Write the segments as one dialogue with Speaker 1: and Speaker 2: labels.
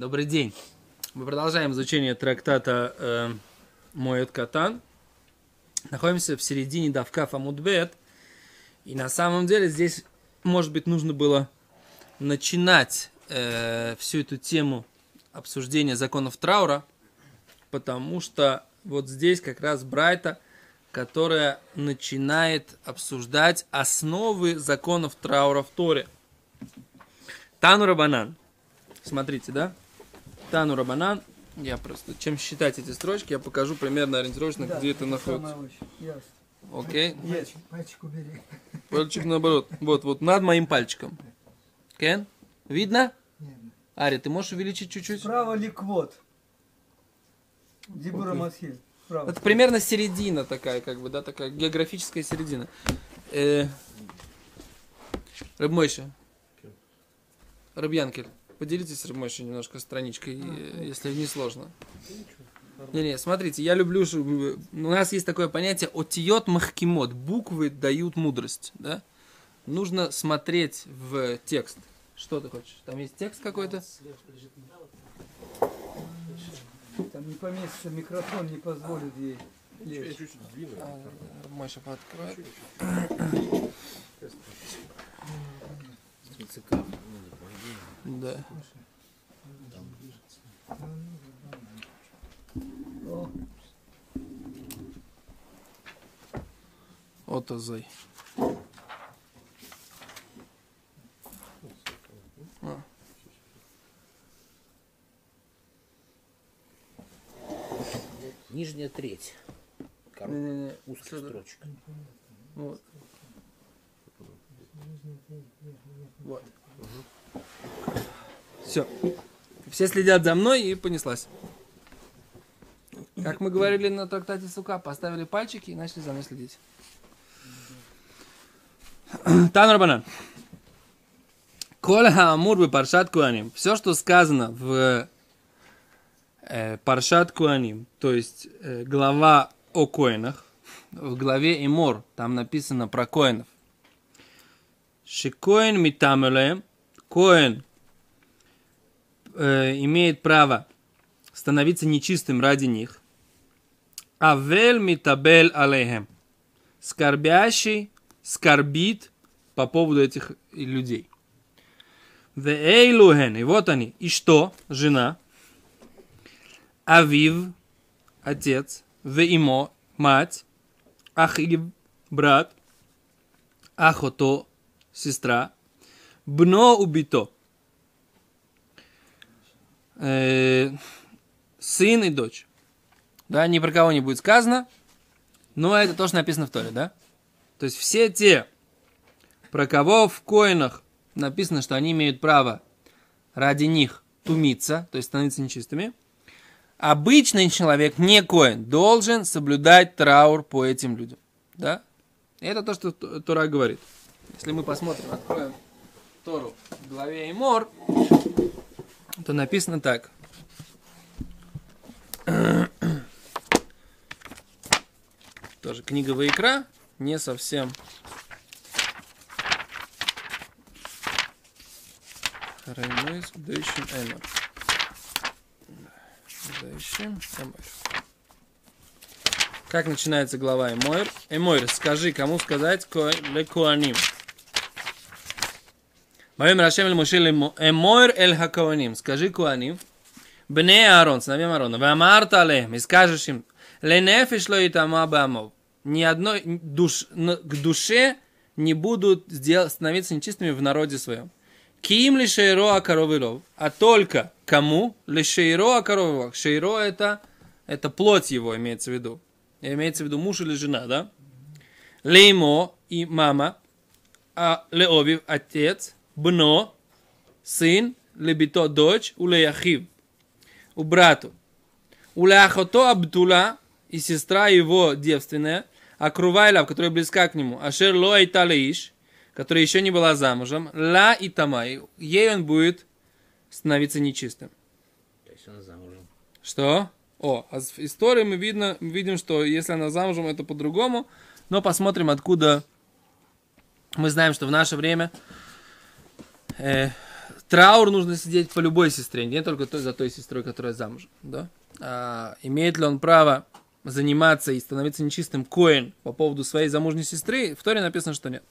Speaker 1: Добрый день. Мы продолжаем изучение трактата э, Моет Катан. Находимся в середине Давка Фамудбет. И на самом деле здесь, может быть, нужно было начинать э, всю эту тему обсуждения законов траура, потому что вот здесь как раз Брайта, которая начинает обсуждать основы законов траура в Торе. Тану Рабанан. Смотрите, да? Тану Рабанан. Я просто, чем считать эти строчки, я покажу примерно ориентировочно,
Speaker 2: Да,
Speaker 1: где это находится. Окей?
Speaker 2: Есть. Пальчик убери.
Speaker 1: Пальчик наоборот. Вот, вот, над моим пальчиком. Кен? Видно?
Speaker 2: Нет.
Speaker 1: Ари, ты можешь увеличить чуть-чуть?
Speaker 2: Справа ликвот. Дибура Масхиль. Справа.
Speaker 1: Это примерно середина такая, как бы, да, такая географическая середина. Э, Рыбмойша. Рыбьянкель. Поделитесь с Рыбмойшей немножко страничкой, э, если не сложно. Не-не, смотрите, я люблю, ш- у нас есть такое понятие отиот махкимот, буквы дают мудрость, да? Нужно смотреть в текст. Что ты хочешь? Там есть текст какой-то?
Speaker 2: Там не поместится, микрофон не позволит ей лечь.
Speaker 1: А, Рыбмойша пооткрывает. Да. Отозой. А.
Speaker 3: Нижняя треть. Короче,
Speaker 1: Не-не-не.
Speaker 3: узких
Speaker 1: Сюда. Вот. Все. Все следят за мной и понеслась. Как мы говорили на трактате Сука, поставили пальчики и начали за мной следить. Тан Рабанан. Коля Амур бы Паршат Куаним. Все, что сказано в э, Паршат Куаним, то есть э, глава о коинах, в главе Имор, там написано про коинов. Шикоин митамелем, коин имеет право становиться нечистым ради них. Авель митабель алейхем. Скорбящий скорбит по поводу этих людей. Веэйлухен, и вот они. И что? Жена. Авив, отец. Веимо, мать. Ахив, брат. Ахото, сестра. Бно убито. Э, сын и дочь. Да, ни про кого не будет сказано, но это тоже написано в Торе, да? То есть все те, про кого в коинах написано, что они имеют право ради них тумиться, то есть становиться нечистыми, обычный человек, не коин, должен соблюдать траур по этим людям. Да? Это то, что Тора говорит. Если мы посмотрим, откроем Тору в главе Имор, то написано так. Тоже книга Ваикра, не совсем Реймойс, Дэйшим Эмор. Дэйшим Эмор. Как начинается глава Эмойр? Эмойр, скажи, кому сказать ле Коаним. Моем Рашем Мо- Эмойр эль Хакоаним. Скажи Коаним. Бне Аарон, сыновьям Аарона. Вамарта алехм. И скажешь им. Ленефиш ло итама бамов. Ни одной душ, к душе не будут сдел- становиться нечистыми в народе своем. Ким ли шейро акаровилов, а только кому ли шейро акаровилов. Шейро это, это плоть его имеется в виду. Имеется в виду муж или жена, да? Леймо и мама, а Леовив отец, бно, сын, лебито дочь, у Леяхив, у брату. У Леахото Абдула и сестра его девственная, а Крувайла, которая близка к нему, Ашер Лоай Талаиш, которая еще не была замужем, Ла и Тамай, ей он будет становиться нечистым.
Speaker 3: То есть она замужем.
Speaker 1: Что? О, а в истории мы, видно, мы видим, что если она замужем, это по-другому. Но посмотрим, откуда мы знаем, что в наше время э, траур нужно сидеть по любой сестре, не только той, за той сестрой, которая замужем, да? А, имеет ли он право заниматься и становиться нечистым коин по поводу своей замужней сестры? В Торе написано, что нет.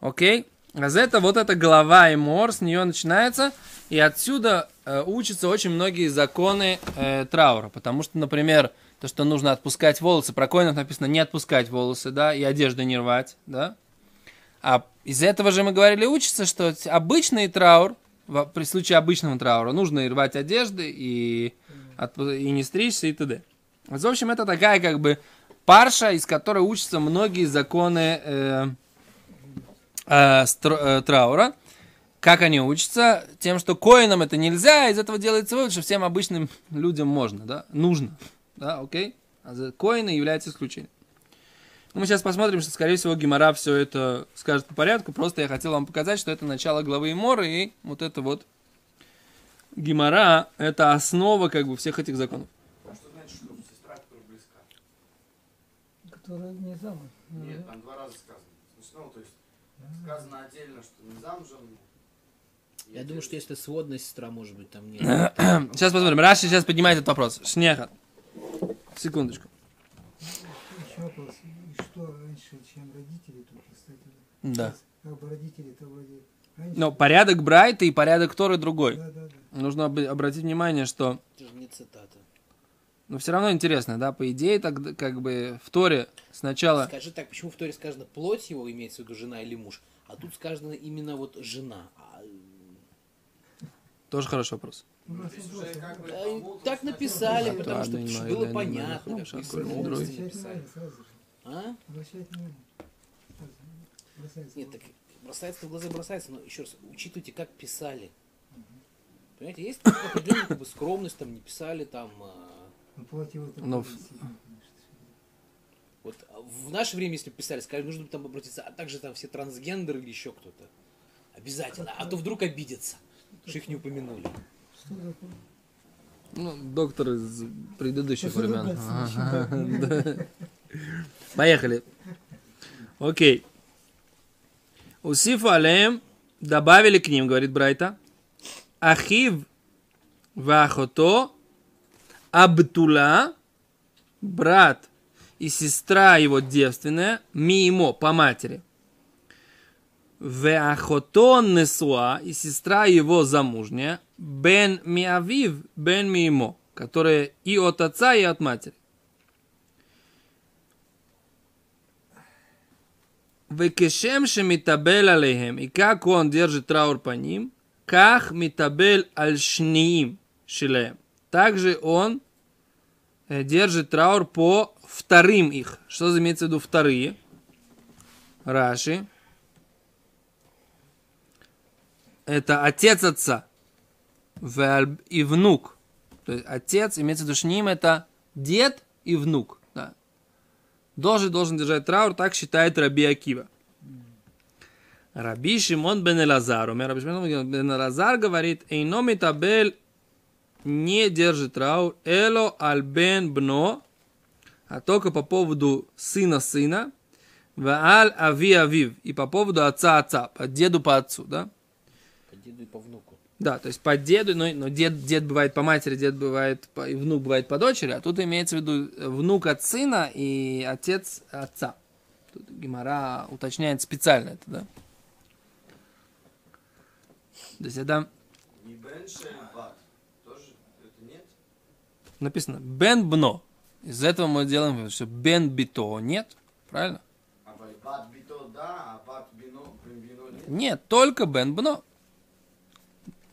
Speaker 1: Окей? А за это вот эта глава и мор, с нее начинается, и отсюда э, учатся очень многие законы э, траура, потому что, например, то, что нужно отпускать волосы, про коинов написано не отпускать волосы, да, и одежду не рвать, да. А из этого же мы говорили, учится, что обычный траур, при случае обычного траура, нужно и рвать одежды, и, и не стричься, и т.д. В общем, это такая как бы парша, из которой учатся многие законы э, э, стр- э, траура. Как они учатся? Тем, что коинам это нельзя, из этого делается вывод, что всем обычным людям можно, да, нужно, да, окей? А коины являются исключением. Ну, мы сейчас посмотрим, что, скорее всего, Гимара все это скажет по порядку. Просто я хотел вам показать, что это начало главы Имора, и вот это вот Гимара – это основа как бы всех этих законов.
Speaker 4: А что значит, что сестра, которая близка?
Speaker 2: Которая не замуж.
Speaker 4: Нет, там два раза сказано. Смешно, то есть сказано отдельно, что не замужем. и
Speaker 3: Я думаю, что если сводная сестра, может быть, там нет.
Speaker 1: Сейчас посмотрим. Раши сейчас поднимает этот вопрос. Шнеха. Секундочку.
Speaker 2: Еще вопрос. И что раньше, чем родители тут, кстати?
Speaker 1: Да.
Speaker 2: Сейчас Как бы родители-то вроде раньше.
Speaker 1: Но порядок Брайта и порядок Торы другой.
Speaker 2: Да, да, да.
Speaker 1: Нужно об- обратить внимание, что
Speaker 3: Это же не цитата.
Speaker 1: Но все равно интересно, да, по идее, так как бы в Торе сначала...
Speaker 3: Скажи так, почему в Торе сказано плоть его, имеется в виду жена или муж, а тут сказано именно вот жена. А,
Speaker 1: Тоже хороший вопрос.
Speaker 2: У нас
Speaker 4: То есть
Speaker 2: вопрос,
Speaker 4: уже как бы
Speaker 3: а, так написали, потому что
Speaker 1: Илья,
Speaker 3: было
Speaker 1: Илья,
Speaker 3: понятно, как написали. А?
Speaker 2: Бросается
Speaker 3: Нет, так бросается в глаза, бросается, но еще раз, учитывайте, как писали. Понимаете, есть определенная как бы, скромность, там не писали там. а,
Speaker 2: Ну,
Speaker 1: Но в-.
Speaker 3: Вот а в наше время, если бы писали, сказали, нужно там обратиться, а также там все трансгендеры или еще кто-то. Обязательно. А то вдруг обидятся, что их не упомянули.
Speaker 2: Что такое?
Speaker 1: Ну, доктор из предыдущих времен. Поехали. Окей. Усифу алеем, добавили к ним, говорит Брайта, Ахив вахото Абтула, брат и сестра его девственная, мимо, по матери. Веахото несуа, и сестра его замужняя, бен миавив, бен мимо, которая и от отца, и от матери. Векешем шемитабель алейхем, и как он держит траур по ним, как митабель аль шниим шилеем. Также он э, держит траур по вторым их. Что имеется в виду вторые? Раши. Это отец отца и внук. То есть отец, имеется в виду шним, это дед и внук. Должен, должен держать траур, так считает Раби Акива. Раби Шимон бен Элазар, умер Раби Шимон бен Элазар говорит, Эйно табель не держит траур, эло аль бен бно, а только по поводу сына сына, вааль ави авив, и по поводу отца отца, по деду по отцу, да?
Speaker 3: По деду и по внуку.
Speaker 1: Да, то есть по деду, но, но дед, дед бывает по матери, дед бывает по, и внук бывает по дочери, а тут имеется в виду э, внук от сына и отец отца. Тут Гимара уточняет специально это, да? То есть это
Speaker 4: И Бен Шель Бат. Тоже это нет?
Speaker 1: написано бен бно. Из этого мы делаем что бен бито нет, правильно?
Speaker 4: А Бат Бито да, а Бат Бино, Бен Бино нет?
Speaker 1: Нет, только бен бно.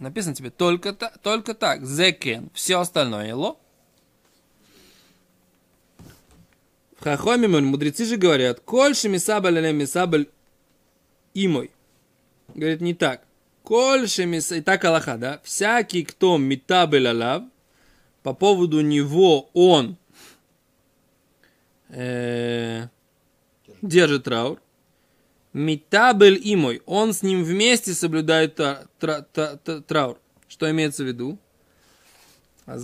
Speaker 1: Написано тебе только, та- только так. Зекен. Все остальное ло. В Хахоме мудрецы же говорят, кольши мисабаль але мисабаль имой. Говорит, не так. Кольши мис... И так Аллаха, да? Всякий, кто митабель алав, по поводу него он э, держит траур, Митабель и мой. Он с ним вместе соблюдает та- тра- та- та- траур. Что имеется в виду? А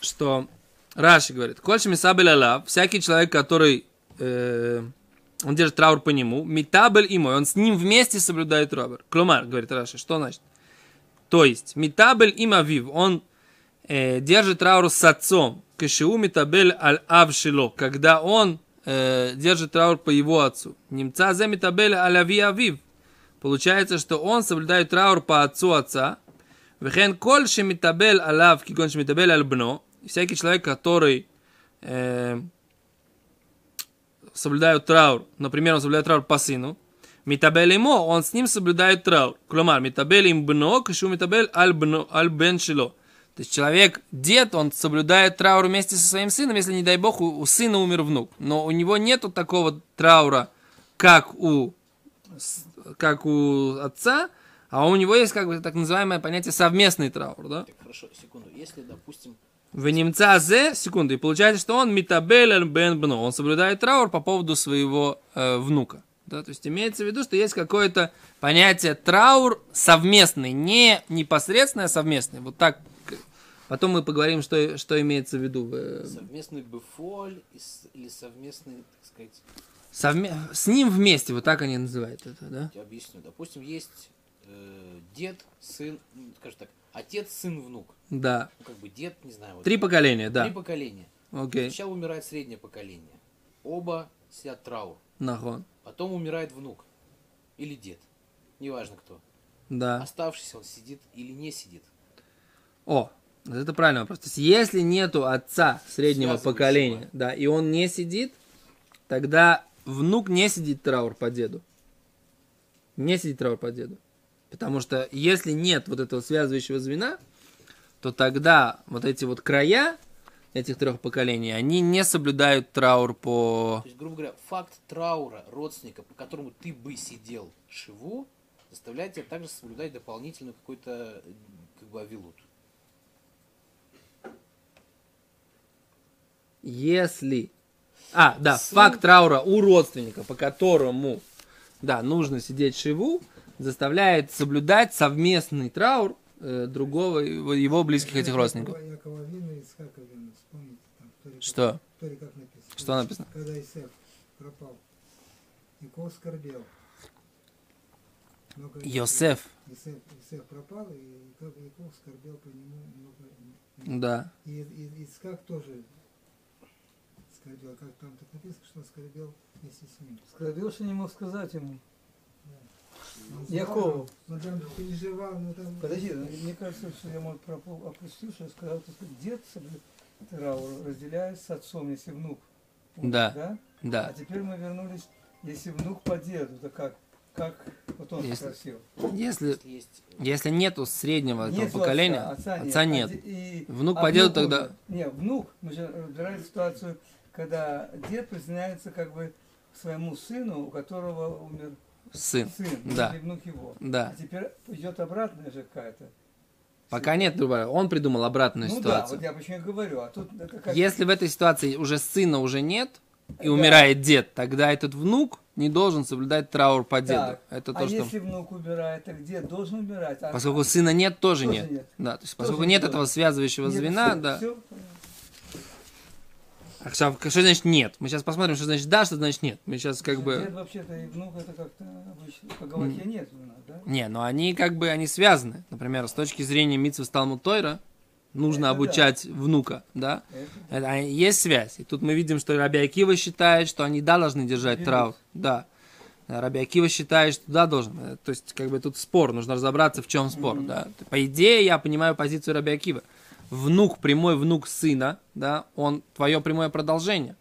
Speaker 1: Что Раши говорит. Кольши мисабель алав. Всякий человек, который э, он держит траур по нему. Митабель и мой. Он с ним вместе соблюдает траур. Клумар, говорит Раши. Что значит? То есть, Митабель им Авив, он э, держит траур с отцом. Кашиу Митабель аль Авшило, когда он э, держит траур по его отцу. Немца за Митабель аль Ави Авив. Получается, что он соблюдает траур по отцу отца. Вехен коль шемитабель алав, кигон шемитабель аль бно. Всякий человек, который э, соблюдает траур, например, он соблюдает траур по сыну, Митабель ему, он с ним соблюдает траур. Кломар, митабель им бно, кашу митабель аль, бно, аль. То есть человек, дед, он соблюдает траур вместе со своим сыном, если, не дай бог, у, у сына умер внук. Но у него нету такого траура, как у, как у отца, а у него есть как бы так называемое понятие совместный траур, да?
Speaker 3: Так, хорошо, секунду. Если, допустим,
Speaker 1: В немца зе, секунду, и получается, что он митабель аль бен бно, он соблюдает траур по поводу своего э, внука. Да, то есть имеется в виду, что есть какое-то понятие траур совместный, не непосредственно а совместный. Вот так. Потом мы поговорим, что, что имеется в виду. э,
Speaker 3: совместный бефоль или совместный, так сказать,
Speaker 1: совме- С ним вместе, вот так они называют это, да?
Speaker 3: я объясню. Допустим, есть э, дед, сын, ну, скажем так, отец, сын, внук.
Speaker 1: Да.
Speaker 3: Ну, как бы дед, не знаю. Вот,
Speaker 1: Три поколения, да.
Speaker 3: Три поколения.
Speaker 1: Окей.
Speaker 3: Сначала умирает среднее поколение. Оба сидят траур.
Speaker 1: Нахон.
Speaker 3: Потом умирает внук. Или дед. Неважно кто.
Speaker 1: Да.
Speaker 3: Оставшийся он сидит или не сидит.
Speaker 1: О, это правильный вопрос. То есть, если нету отца среднего поколения, да, и он не сидит, тогда внук не сидит траур по деду. Не сидит траур по деду. Потому что если нет вот этого связывающего звена, то тогда вот эти вот края этих трех поколений, они не соблюдают траур по...
Speaker 3: То есть, грубо говоря, факт траура родственника, по которому ты бы сидел шиву, заставляет тебя также соблюдать дополнительную какой-то э, как бы авилут.
Speaker 1: Если... А, да,
Speaker 3: Сын-
Speaker 1: факт траура у родственника, по которому, да, нужно сидеть шиву, заставляет соблюдать совместный траур э, другого, его, его близких этих родственников. Что? Что написано?
Speaker 2: Когда Исеф пропал. Яков скорбел. Много-
Speaker 1: Йосеф,
Speaker 2: Исеф, Исеф пропал, и Яков скорбел по нему много.
Speaker 1: да.
Speaker 2: И, и Исхак тоже скорбел, как там так написано, что он вместе с ним.
Speaker 5: Скорбел, что не мог сказать ему.
Speaker 2: Он
Speaker 5: Якову.
Speaker 2: Ну там переживал, ну там...
Speaker 5: Подожди, ну, мне кажется, что я мой пропу- опустил, что я сказал, что дед траур разделяет с отцом, если внук. умер,
Speaker 1: Да.
Speaker 5: да?
Speaker 1: Да.
Speaker 5: А теперь мы вернулись, если внук по деду, то как? Как вот он
Speaker 1: Если-
Speaker 5: спросил.
Speaker 1: Если,
Speaker 3: Если
Speaker 1: нету среднего этого
Speaker 5: Нету
Speaker 1: поколения,
Speaker 5: отца,
Speaker 1: отца, нет.
Speaker 5: А де- и-
Speaker 1: Внук
Speaker 5: а
Speaker 1: по деду тогда-.
Speaker 5: Не, внук, мы же разбирали ситуацию, когда дед присоединяется как бы к своему сыну, у которого умер
Speaker 1: Сын.
Speaker 5: сын,
Speaker 1: Да.
Speaker 5: или внук его.
Speaker 1: Да.
Speaker 5: А теперь идет обратная же какая-то.
Speaker 1: Пока нет, другая. Он придумал обратную
Speaker 5: Ну да,
Speaker 1: ситуацию.
Speaker 5: вот я почему говорю. А тут как...
Speaker 1: Если в этой ситуации уже сына уже нет, и
Speaker 5: Да.
Speaker 1: умирает дед, тогда этот внук не должен соблюдать траур по деду.
Speaker 5: Так,
Speaker 1: Это
Speaker 5: а
Speaker 1: то, что...
Speaker 5: если внук умирает, так дед должен умирать? А-
Speaker 1: Поскольку сына нет, тоже,
Speaker 5: Тоже
Speaker 1: нет.
Speaker 5: нет.
Speaker 1: Да, то есть, поскольку
Speaker 5: Тоже
Speaker 1: нет
Speaker 5: нет.
Speaker 1: этого связывающего
Speaker 5: Нет,
Speaker 1: звена,
Speaker 5: всё,
Speaker 1: да.
Speaker 5: всё.
Speaker 1: А что, что значит нет? Мы сейчас посмотрим, что значит да, что значит нет. Мы сейчас как
Speaker 5: Дед
Speaker 1: бы...
Speaker 5: вообще-то и внук это как-то обычно по головке нет у нас, да?
Speaker 1: Не, но они как бы, они связаны. Например, с точки зрения Митсва Талмуд Тойра, нужно
Speaker 5: Это да.
Speaker 1: обучать внука, да?
Speaker 5: Это-
Speaker 1: Это, а, есть связь. И тут мы видим, что Раби Акива считает, что они да должны держать траур. Да. Раби Акива считает, что да, должен. Э, То есть, как бы тут спор, нужно разобраться, в чем спор, да. По идее, я понимаю позицию Раби Акива. Внук, прямой внук сына, да, он твое прямое продолжение.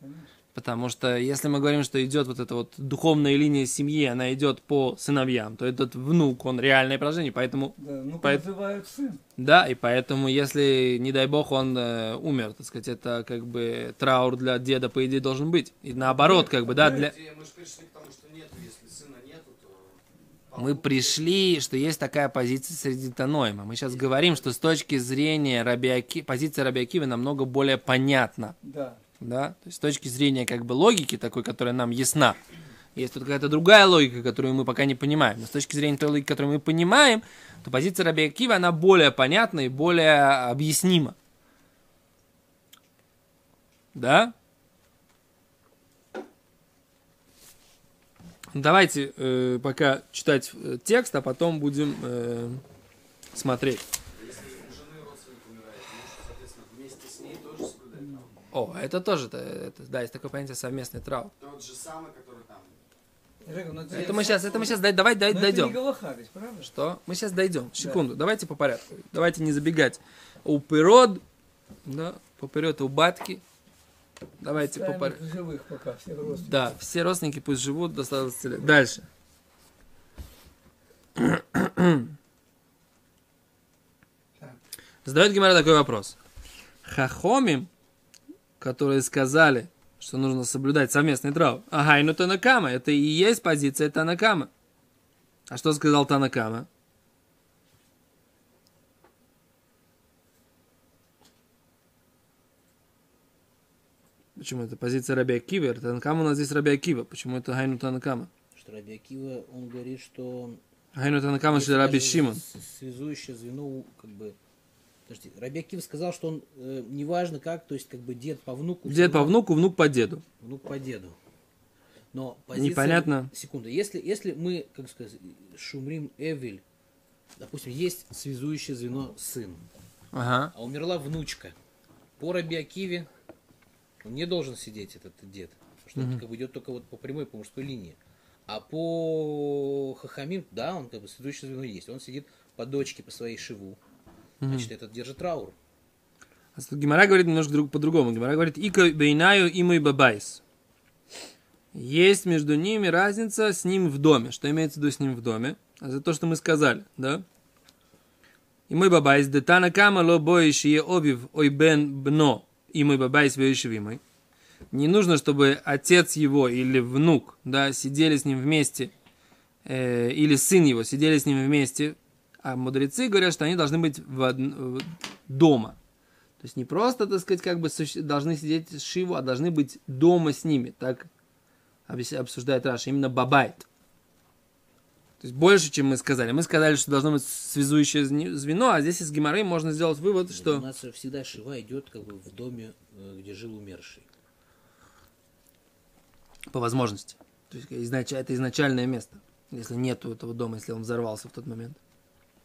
Speaker 5: Ну.
Speaker 1: Потому что если мы говорим, что идет вот эта вот духовная линия семьи, она идет по сыновьям, то этот внук, он реальное продолжение. Поэтому
Speaker 5: Да, ну
Speaker 1: Поэт-
Speaker 5: называют сын.
Speaker 1: да, и поэтому, если, не дай бог, он э, умер, так сказать, это как бы траур для деда, по идее, должен быть. И наоборот, как бы, да, для...
Speaker 4: Мы же пришли к тому, что нету, если.
Speaker 1: Мы пришли, что есть такая позиция среди Таноима. Мы сейчас говорим, что с точки зрения Рабиаки... позиция Рабиакива намного более понятна.
Speaker 5: Да.
Speaker 1: Да? То есть с точки зрения как бы логики такой, которая нам ясна. Есть тут какая-то другая логика, которую мы пока не понимаем. Но с точки зрения той логики, которую мы понимаем, то позиция Раби Акива, она более понятна и более объяснима. Да? Давайте э, пока читать э, текст, а потом будем э, смотреть. О, это тоже, это, это- да, есть такое понятие совместный траур.
Speaker 4: Тот же самый, который там.
Speaker 5: Жека, ну
Speaker 1: Это мы сейчас, это мы сейчас, давай,
Speaker 5: но
Speaker 1: давай
Speaker 5: это
Speaker 1: дойдем.
Speaker 5: не Галаха ведь, правда?
Speaker 1: Что? Мы сейчас дойдем. Секунду. Давайте по порядку. Давайте не забегать. У природ, да, поперед у батки. Давайте по
Speaker 5: в живых пока, все родственники.
Speaker 1: Да, все родственники пусть живут до 120 лет. Дальше. Задает Гимара такой вопрос. Хахомим, которые сказали, что нужно соблюдать совместный траур. Ага, и ну Танакама, это и есть позиция Танакама. А что сказал Танакама? Почему это позиция Раби Акива? Танакама у нас здесь Раби Акива. Почему это Хайну Танакама?
Speaker 3: Что Раби Акива, он говорит, что...
Speaker 1: Хайну Танакама,
Speaker 3: если
Speaker 1: что Раби Шимон.
Speaker 3: Связующее звено, как бы... Подожди, Раби Акива сказал, что он, э, неважно как, то есть, как бы дед по внуку...
Speaker 1: Дед по внуку, внук по деду.
Speaker 3: Внук по деду. Но позиция...
Speaker 1: Непонятно.
Speaker 3: Секунду. Если, если мы, как сказать, шумрим Эвель, допустим, есть связующее звено сын,
Speaker 1: Ага.
Speaker 3: а умерла внучка, по Раби Акиве он не должен сидеть, этот дед. Потому что это как бы идет только вот по прямой, по мужской линии. А по Хахамим, да, он как бы связующее звено есть. Он сидит по дочке, по своей шиву. Значит, этот держит траур.
Speaker 1: А Гемара говорит немножко друг, по-другому. Гемара говорит, איכא בינייהו עמו בבית. Есть между ними разница с ним в доме. Что имеется в виду с ним в доме? А за то, что мы сказали, да? עמו בבית, דתנא קמא לא בעי שיהא אביו או בן בנו, עמו בבית мой. Не нужно, чтобы отец его или внук, да, сидели с ним вместе, э, или сын его сидели с ним вместе, а мудрецы говорят, что они должны быть в в- дома. То есть не просто, так сказать, как бы должны сидеть с Шиву, а должны быть дома с ними. Так обсуждает Раша. Именно бабайт. То есть больше, чем мы сказали. Мы сказали, что должно быть связующее звено, а здесь из Гимары можно сделать вывод,
Speaker 3: У
Speaker 1: что...
Speaker 3: нас же всегда шива идет как бы в доме, э, где жил умерший.
Speaker 1: По возможности. То есть изнач... это изначальное место. Если нету этого дома, если он взорвался в тот момент.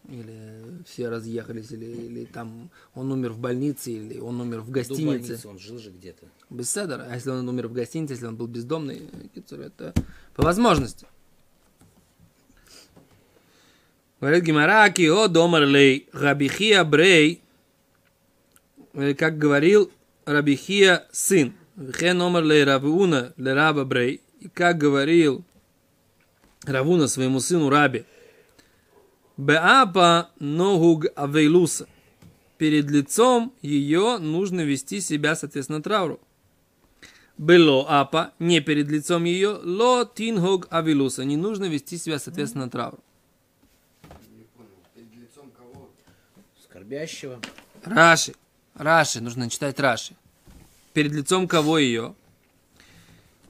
Speaker 1: Или все разъехались, или, или там он умер в больнице, или он умер в
Speaker 3: До
Speaker 1: гостинице.
Speaker 3: больницы он жил же где-то.
Speaker 1: Без седера. А если он умер в гостинице, если он был бездомный, э, это по возможности. Говорит Гимара, кио домар лей рабихия брей, э, как говорил Рабихия сын. Вихе номер лей Равуна ле раба брей. И как говорил Равуна своему сыну Раби. Беапа ногуг авейлуса. Перед лицом ее нужно вести себя, соответственно, трауру. Было апа, не перед лицом ее, ло тингог авилуса. Не нужно вести себя, соответственно, трауру.
Speaker 4: Не понял. Перед лицом кого?
Speaker 3: Скорбящего.
Speaker 1: Раши. Раши, нужно читать Раши. Перед лицом кого ее?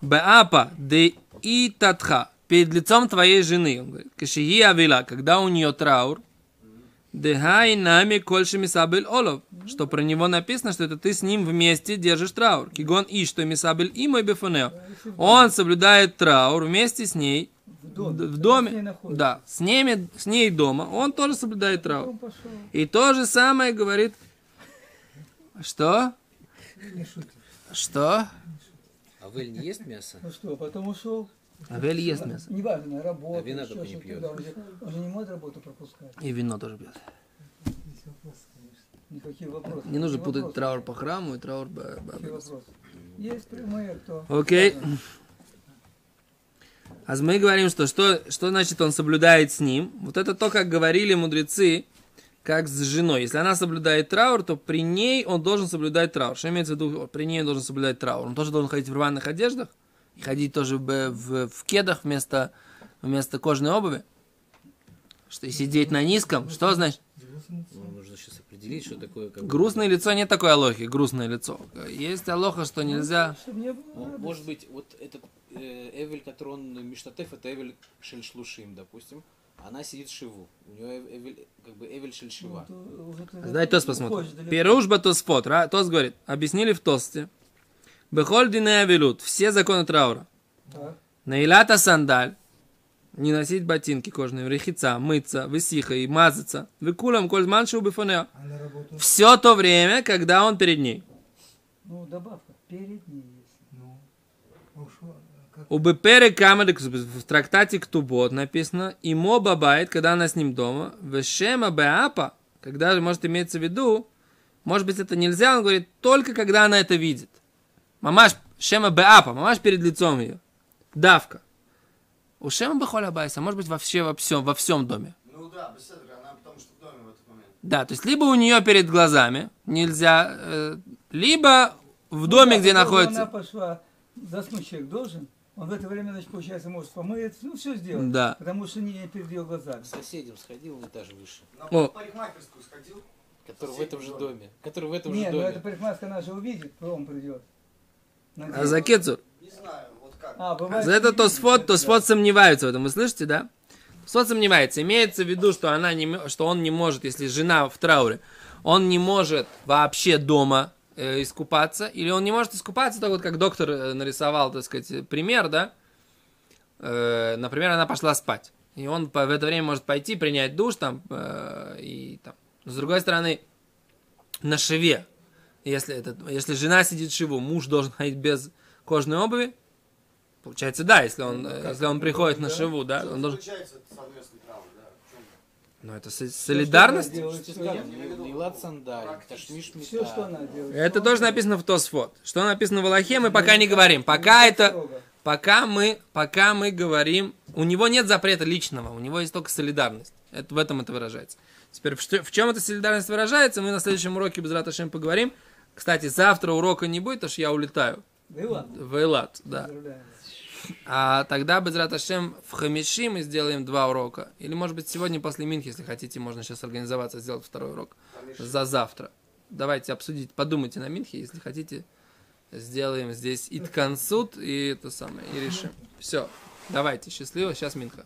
Speaker 1: Беапа де и татха. Перед лицом твоей жены. Он говорит, кашии авила, когда у нее траур. Дехай нами кольши мисабель олов. Что про него написано, что это ты с ним вместе держишь траур. Кигон и что мисабель и мой бефонео. Он соблюдает траур вместе с ней
Speaker 5: В доме.
Speaker 1: в
Speaker 5: С ней
Speaker 1: доме.
Speaker 5: находится.
Speaker 1: Да, с, ними, с ней дома. Он тоже соблюдает траур. И то же самое говорит... Что?
Speaker 5: Не шутит.
Speaker 1: Что?
Speaker 3: А Вель не ест мясо?
Speaker 5: Ну что, потом ушел.
Speaker 1: Авель ест мясо.
Speaker 5: Неважно, работа,
Speaker 3: А вина
Speaker 5: еще
Speaker 3: только не пьет.
Speaker 5: Он же, он же не может работу пропускать.
Speaker 1: И вино тоже пьет.
Speaker 2: Есть вопрос, конечно.
Speaker 5: Никакие вопросы.
Speaker 1: Не нужно путать
Speaker 5: вопросы?
Speaker 1: траур по храму и траур по...
Speaker 5: Есть прямые, кто?
Speaker 1: Окей. А мы говорим, что, что что значит он соблюдает с ним. Вот это то, как говорили мудрецы, как с женой. Если она соблюдает траур, то при ней он должен соблюдать траур. Что имеется в виду, при ней он должен соблюдать траур? Он тоже должен ходить в рваных одеждах и ходить тоже в, в, в кедах вместо, вместо кожаной обуви. Что и сидеть на низком. Что значит?
Speaker 3: Ну, нужно сейчас определить, что такое как бы-
Speaker 1: Грустное лицо нет такой алохи, грустное лицо. Есть алоха, что нельзя.
Speaker 5: Было
Speaker 3: Ну. Может быть, вот этот Эвель, который он Миштатеф, это Эвель Шельшлушим, допустим. Она сидит в Шиву. У нее Эвель, как бы Эвель Шельшива.
Speaker 5: Ну, то
Speaker 1: Дай Тос посмотрим.
Speaker 5: далеко.
Speaker 1: Перушба Тосфот. Ра- Тос говорит, объяснили в Тосте. Бехоль дине авилут. Все законы траура. Наилата сандаль. не носить ботинки кожаные, рехица, мыться, высиха и мазаться. Выкулам коль маншу
Speaker 2: работу?
Speaker 1: Все то время, когда он перед ней.
Speaker 5: Ну, добавка. Перед ней есть.
Speaker 2: Ну. А уж, а как?
Speaker 1: У Бепере Камадек в трактате Ктубот написано, и моба бает, когда она с ним дома, вешема беапа, когда же может иметься в виду, может быть, это нельзя, он говорит, только когда она это видит. Мамаш, шема беапа, мамаш перед лицом ее. Давка. У шема бехоля байса, может быть, вообще во всем, во всем доме.
Speaker 4: Ну да, беседа, она потому что в доме в этот момент.
Speaker 1: Да, то есть либо у нее перед глазами нельзя, э, либо в доме,
Speaker 5: Ну да,
Speaker 1: где находится.
Speaker 5: Она пошла, заснуть человек должен. Он в это время, значит, получается, может помыться, ну, все сделать.
Speaker 1: Да.
Speaker 5: Потому что не перед ее глазами.
Speaker 3: К соседям сходил на этаж выше,
Speaker 4: На
Speaker 1: О.
Speaker 4: парикмахерскую сходил.
Speaker 3: который в этом же доме. Который в этом
Speaker 5: Нет,
Speaker 3: же
Speaker 5: ну
Speaker 3: доме.
Speaker 5: эта парикмахерская она же увидит, кто он придет.
Speaker 1: А за Кецур.
Speaker 4: Не знаю, вот как.
Speaker 5: А, бывает,
Speaker 1: За это
Speaker 5: не
Speaker 1: то
Speaker 5: да.
Speaker 1: сфот сомневаются в этом. Вы слышите, да? Сфот сомневается. Имеется в виду, что она не, что он не может, если жена в трауре, он не может вообще дома искупаться, или он не может искупаться, так вот как доктор э, нарисовал, так сказать, э, пример, да? Э, например, она пошла спать, и он в это время может пойти принять душ там э, и там. Но с другой стороны, на шиве, если, это, если жена сидит в шиву, муж должен ходить без кожаной обуви, Получается, да, если он,
Speaker 5: Ну,
Speaker 1: э, если он приходит
Speaker 5: будет,
Speaker 1: на
Speaker 5: да?
Speaker 1: шиву, да, он должен...
Speaker 4: совместный травма, да? В чем?
Speaker 1: Ну, это со- солидарность. Это тоже написано в Тосфот. Что написано в Аллахе, мы
Speaker 5: делает.
Speaker 1: пока не
Speaker 5: Ну,
Speaker 1: говорим.
Speaker 5: ну,
Speaker 1: Пока это, пока мы, пока мы говорим, у него нет запрета личного, у него есть только солидарность. Это, в этом это выражается. Теперь, в, в чем эта солидарность выражается, мы на следующем уроке без Раташем поговорим. Кстати, завтра урока не будет, потому что я улетаю
Speaker 5: и ладно.
Speaker 1: в Эйлат, да. А тогда без Раташем в Хамиши мы сделаем два урока. Или, может быть, сегодня после Минхи, если хотите, можно сейчас организоваться, сделать второй урок за завтра. Давайте обсудить, подумайте на Минхе, если хотите, сделаем здесь Иткансут и это самое, и решим. Все, давайте, счастливо, сейчас Минха.